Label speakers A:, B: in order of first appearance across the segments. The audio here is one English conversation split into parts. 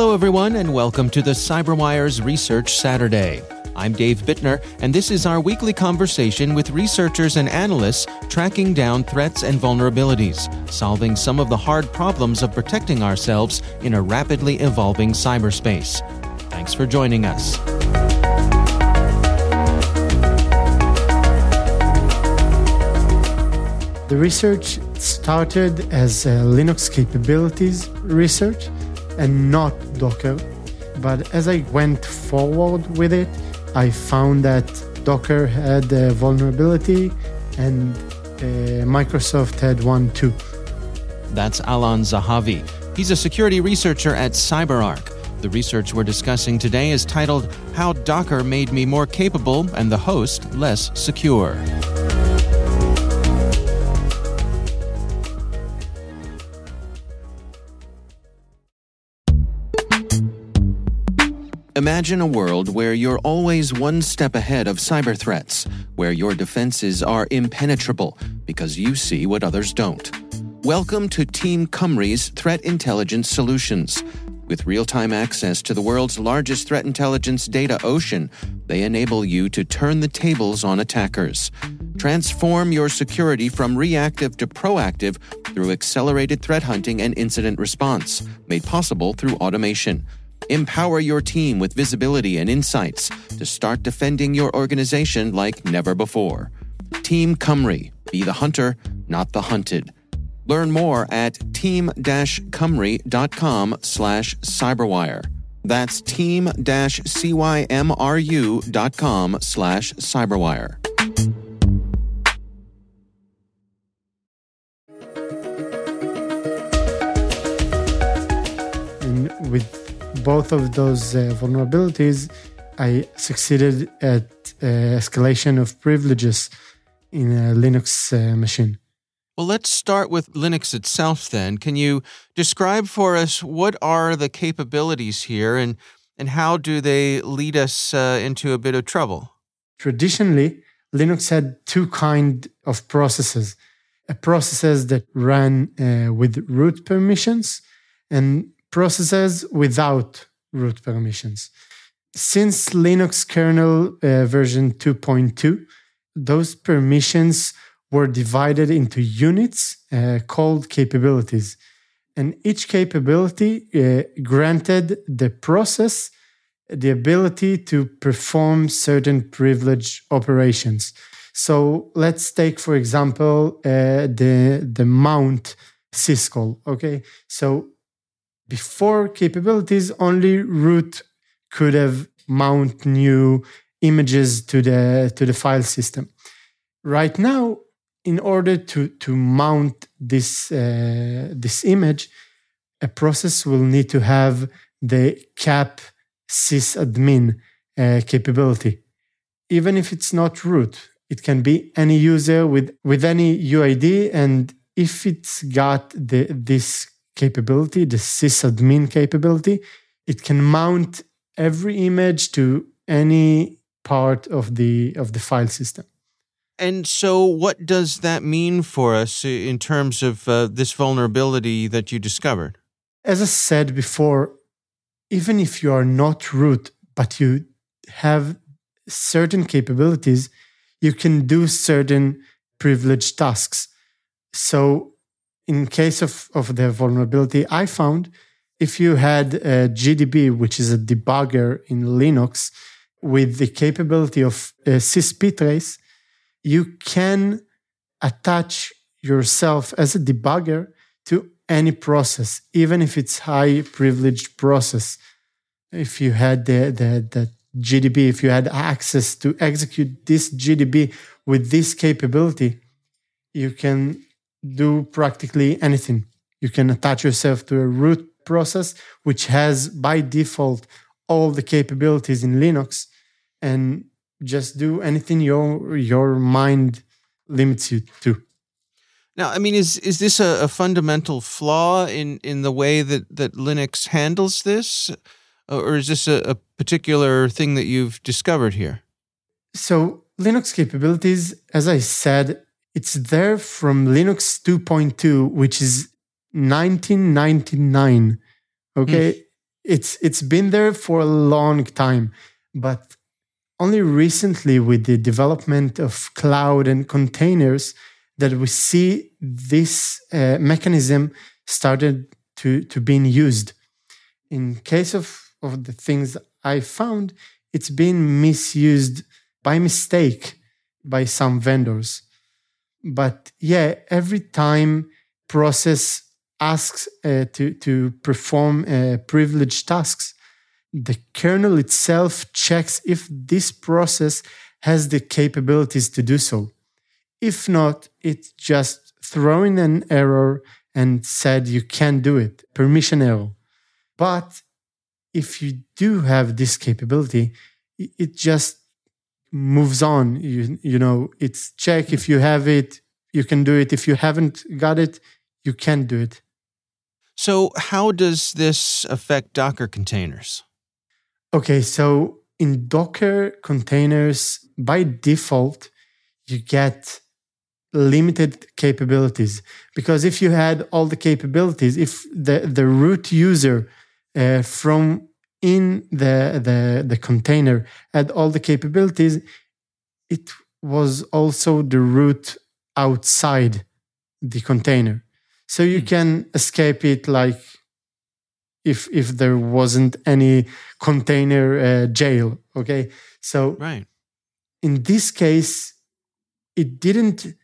A: Hello, everyone, and welcome to the CyberWire's Research Saturday. I'm Dave Bittner, and this is our weekly conversation with researchers and analysts tracking down threats and vulnerabilities, solving some of the hard problems of protecting ourselves in a rapidly evolving cyberspace. Thanks for joining us.
B: The research started as Linux capabilities research and not Docker. But as I went forward with it, I found that Docker had a vulnerability and uh, Microsoft had one too.
A: That's Alon Zahavi. He's a security researcher at CyberArk. The research we're discussing today is titled How Docker Made Me More Capable and the Host Less Secure. Imagine a world where you're always one step ahead of cyber threats, where your defenses are impenetrable because you see what others don't. Welcome to Team Cymru's Threat Intelligence Solutions. With real time access to the world's largest threat intelligence data ocean, they enable you to turn the tables on attackers. Transform your security from reactive to proactive through accelerated threat hunting and incident response, made possible through automation. Empower your team with visibility and insights to start defending your organization like never before. Team Cymru. Be the hunter, not the hunted. Learn more at team-cymru.com slash cyberwire. That's team-cymru.com slash cyberwire.
B: With both of those uh, vulnerabilities, I succeeded at uh, escalation of privileges in a Linux uh, machine.
A: Well, let's start with Linux itself then. Can you describe for us what are the capabilities here and, and how do they lead us uh, into a bit of trouble?
B: Traditionally, Linux had two kind of processes. A processes that ran uh, with root permissions and processes without root permissions. Since Linux kernel uh, version 2.2, those permissions were divided into units uh, called capabilities. And each capability uh, granted the process the ability to perform certain privilege operations. So let's take, for example, uh, the, the mount syscall. Okay. So before capabilities, only root could have mount new images to the to the file system. Right now, in order to to mount this uh, this image, a process will need to have the cap sysadmin uh, capability, even if it's not root. It can be any user with with any UID, and if it's got the this capability, the sysadmin capability, it can mount every image to any part of the of the file system.
A: And so, what does that mean for us in terms of uh, this vulnerability that you discovered?
B: As I said before, even if you are not root, but you have certain capabilities, you can do certain privileged tasks. So, in case of, of the vulnerability I found, if you had a GDB, which is a debugger in Linux, with the capability of uh, sysptrace, you can attach yourself as a debugger to any process, even if it's high privileged process. If you had the, the, the GDB, if you had access to execute this GDB with this capability, you can do practically anything. You can attach yourself to a root process, which has by default all the capabilities in Linux, and just do anything your your mind limits you to.
A: Now, I mean, is is this a, a fundamental flaw in in the way that that Linux handles this, uh, or is this a, a particular thing that you've discovered here?
B: So Linux capabilities, as I said, it's there from Linux 2.2, which is 1999. Okay. Mm. It's it's been there for a long time, but only recently with the development of cloud and containers that we see this uh, mechanism started to to being used. In case of of the things I found, it's been misused by mistake by some vendors. But yeah, every time process asks uh, to, to perform uh, privileged tasks, the kernel itself checks if this process has the capabilities to do so. If not, it's just throwing an error and said you can't do it, permission error. But if you do have this capability, it just moves on. You, you know, it's check if you have it, you can do it. If you haven't got it, you can't do it.
A: So, how does this affect Docker containers?
B: Okay, so in Docker containers, by default, you get limited capabilities because if you had all the capabilities, if the, the root user uh, from in the, the the container had all the capabilities, it was also the root outside the container. So you hmm. can escape it like if if there wasn't any container uh, jail okay? So
A: right.
B: in this case it didn't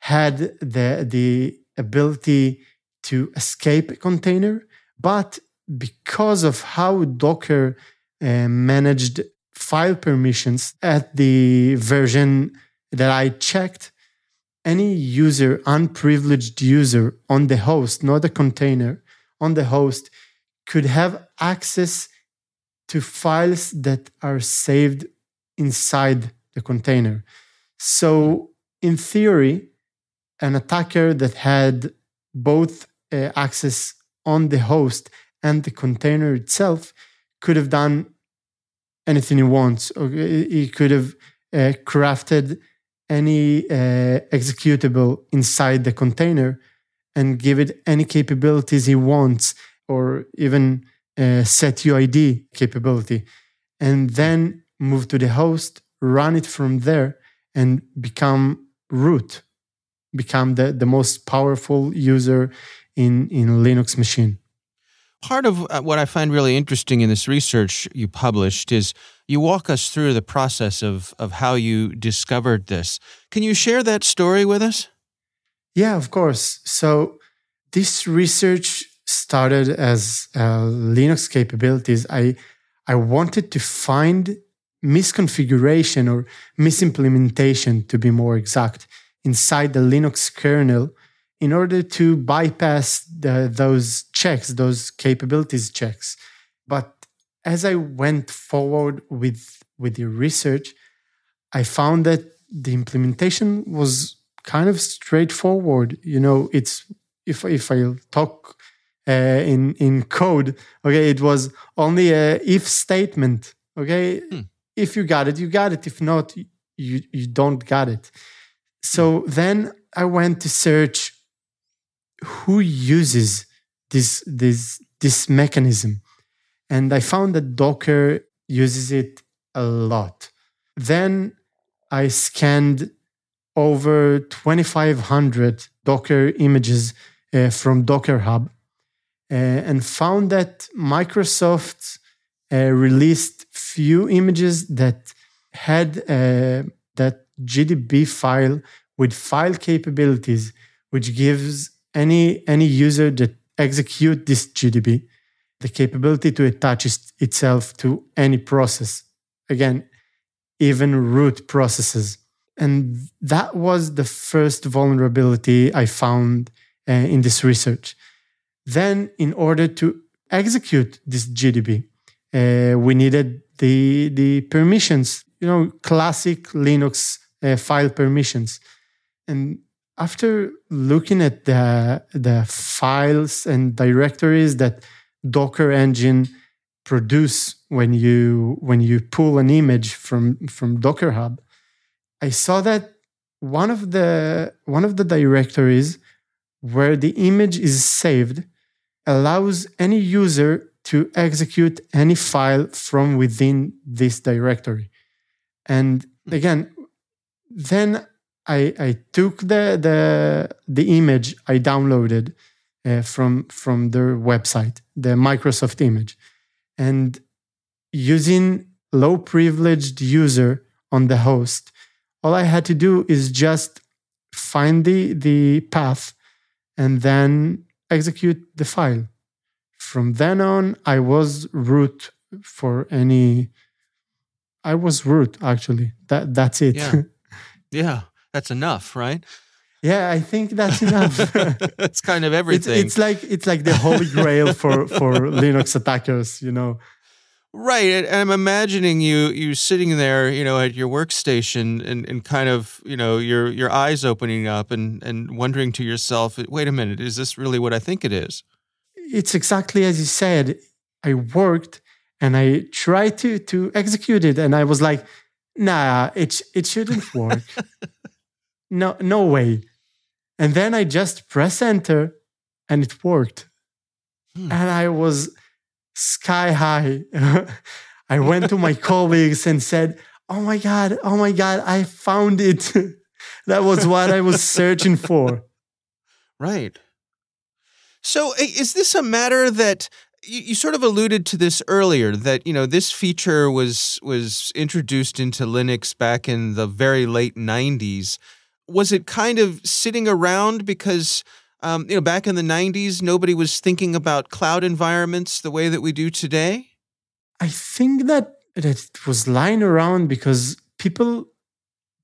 B: had the the ability to escape a container but because of how docker uh, managed file permissions at the version that i checked any user, unprivileged user on the host, not a container, on the host, could have access to files that are saved inside the container. So, in theory, an attacker that had both uh, access on the host and the container itself could have done anything he wants. He could have uh, crafted any uh, executable inside the container and give it any capabilities he wants or even uh, set UID capability and then move to the host run it from there and become root become the, the most powerful user in in linux machine
A: part of uh, what i find really interesting in this research you published is you walk us through the process of, of how you discovered this. Can you share that story with us?
B: Yeah, of course. So, this research started as uh, Linux capabilities. I, I wanted to find misconfiguration or misimplementation, to be more exact, inside the Linux kernel in order to bypass the, those checks, those capabilities checks. But as I went forward with with the research, I found that the implementation was kind of straightforward. You know, it's if if I talk uh, in in code, okay, it was only a if statement. Okay, hmm. if you got it, you got it. If not, you you don't got it. So then I went to search who uses this this this mechanism and I found that Docker uses it a lot. Then I scanned over 2,500 Docker images uh, from Docker Hub uh, and found that Microsoft uh, released few images that had uh, that GDB file with file capabilities, which gives any any user that execute this GDB the capability to attach itself to any process. Again, even root processes. And that was the first vulnerability I found uh, in this research. Then, in order to execute this GDB, uh, we needed the, the permissions, you know, classic Linux uh, file permissions. And after looking at the, the files and directories that Docker engine produce when you when you pull an image from from Docker Hub, I saw that one of the one of the directories where the image is saved allows any user to execute any file from within this directory. And hmm. again, then I, I took the, the, the image I downloaded uh, from, from their website, the Microsoft image, and using low privileged user on the host, all I had to do is just find the, the path and then execute the file. From then on, I was root for any. I was root actually. That that's it.
A: Yeah, yeah, that's enough, right?
B: Yeah, I think that's enough.
A: that's kind of everything.
B: It's, it's, like it's like the holy grail for for Linux attackers, you know.
A: Right, and I'm imagining you you sitting there, you know, at your workstation, and, and kind of, you know, your your eyes opening up, and and wondering to yourself, wait a minute, is this really what I think it is?
B: It's exactly as you said. I worked and I tried to to execute it, and I was like, nah, it it shouldn't work. no, no way. And then I just press enter, and it worked, hmm. and I was sky high. I went to my colleagues and said, Oh my God, oh my God, I found it. that was what I was searching for.
A: Right. So is this a matter that you, you, sort of alluded to this earlier that you know this feature was was introduced into Linux back in the very late 90s was it kind of sitting around because um, you know, back in the 90s, nobody was thinking about cloud environments the way that we do today?
B: I think that, that it was lying around because people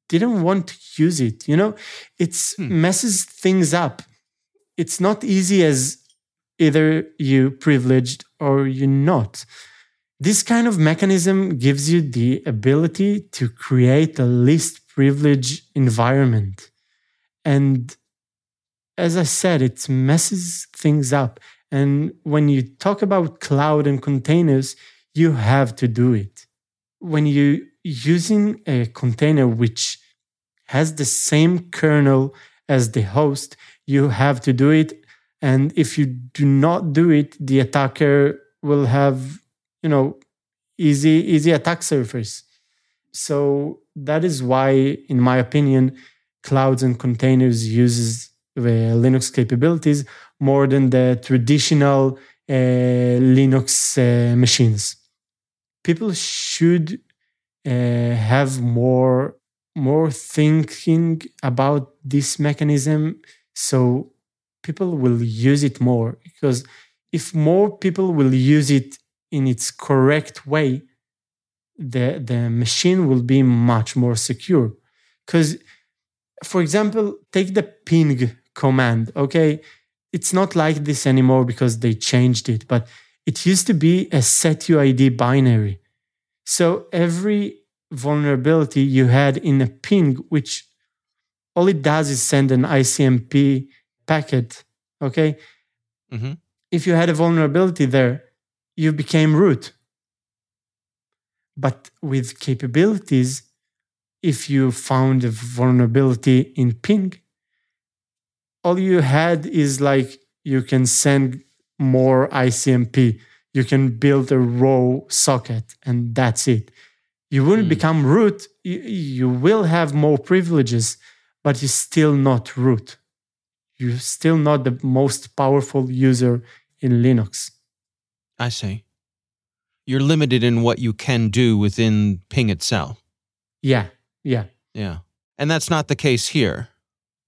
B: didn't want to use it. You know, it hmm. messes things up. It's not easy as either you privileged or you're not. This kind of mechanism gives you the ability to create a least privilege environment. And as I said, it messes things up. And when you talk about cloud and containers, you have to do it. When you're using a container which has the same kernel as the host, you have to do it. And if you do not do it, the attacker will have, you know, easy, easy attack surface. So that is why, in my opinion, clouds and containers uses the Linux capabilities more than the traditional uh, Linux uh, machines. People should uh, have more more thinking about this mechanism so people will use it more because if more people will use it in its correct way the the machine will be much more secure because for example take the ping command. Okay. It's not like this anymore because they changed it, but it used to be a setuid binary. So every vulnerability you had in a ping, which all it does is send an ICMP packet. Okay. Mm-hmm. If you had a vulnerability there, you became root. But with capabilities, if you found a vulnerability in ping, all you had is like you can send more ICMP. You can build a raw socket, and that's it. You wouldn't mm. become root. You, you will have more privileges, but you're still not root. You're still not the most powerful user in Linux.
A: I see. You're limited in what you can do within ping itself.
B: Yeah, yeah.
A: Yeah. And that's not the case here.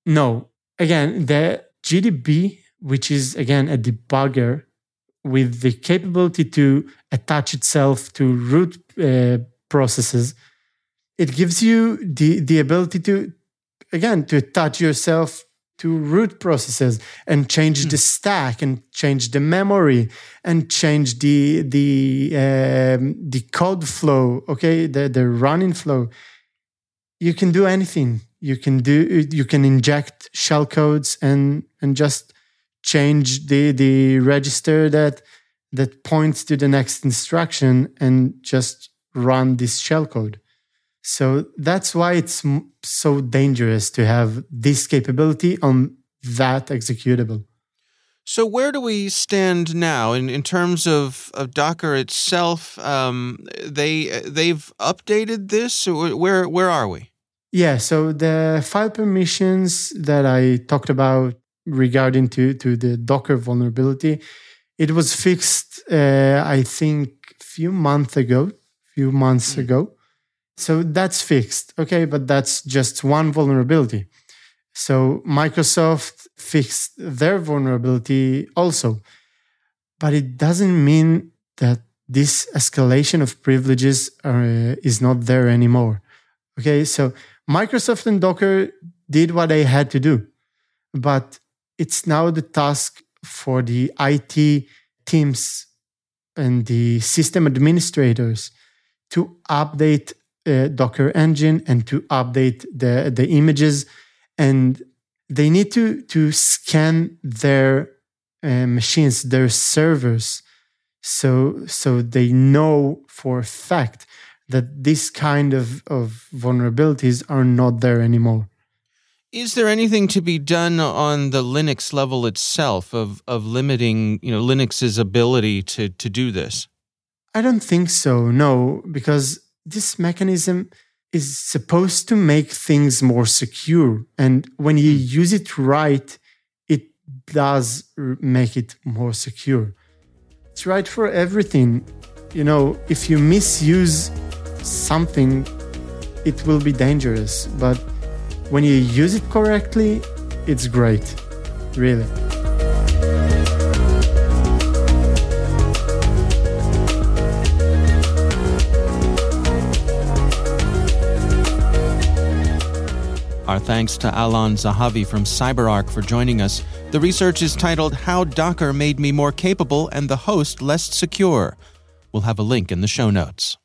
B: No. Again, the GDB, which is again a debugger with the capability to attach itself to root uh, processes, it gives you the, the ability to, again, to attach yourself to root processes and change mm. the stack and change the memory and change the the um, the code flow okay? The the running flow. You can do anything. You can do you can inject shell codes and and just change the the register that that points to the next instruction and just run this shell code so that's why it's so dangerous to have this capability on that executable.
A: So where do we stand now in, in terms of, of Docker itself? Um, they they've updated this. Where where are we?
B: Yeah. So the file permissions that I talked about regarding to to the Docker vulnerability, it was fixed. Uh, I think a few months ago. Few months mm. ago. So that's fixed. Okay, but that's just one vulnerability. So Microsoft fixed their vulnerability also. But it doesn't mean that this escalation of privileges are, is not there anymore. Okay, so Microsoft and Docker did what they had to do, but it's now the task for the IT teams and the system administrators to update uh, Docker engine and to update the, the images. And they need to, to scan their uh, machines, their servers, so, so they know for a fact that this kind of, of vulnerabilities are not there anymore.
A: Is there anything to be done on the Linux level itself of, of limiting, you know, Linux's ability to, to do this?
B: I don't think so, no, because this mechanism is supposed to make things more secure. And when you use it right, it does make it more secure. It's right for everything. You know, if you misuse something, it will be dangerous. But when you use it correctly, it's great. Really.
A: Our thanks to Alon Zahavi from CyberArk for joining us. The research is titled How Docker Made Me More Capable and the Host Less Secure. We'll have a link in the show notes.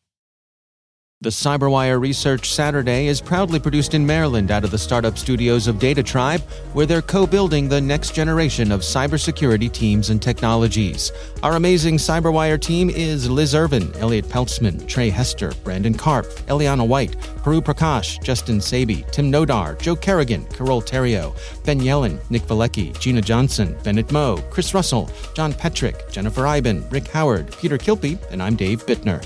A: The CyberWire Research Saturday is proudly produced in Maryland out of the startup studios of Data Tribe, where they're co building the next generation of cybersecurity teams and technologies. Our amazing CyberWire team is Liz Irvin, Elliott Peltzman, Tre Hester, Brandon Karpf, Eliana White, Puru Prakash, Justin Sabi, Tim Nodar, Joe Carrigan, Carole Theriault, Ben Yelin, Nick Veliky, Gina Johnson, Bennett Moe, Chris Russell, John Petrik, Jennifer Eiben, Rick Howard, Peter Kilpe, and I'm Dave Bittner.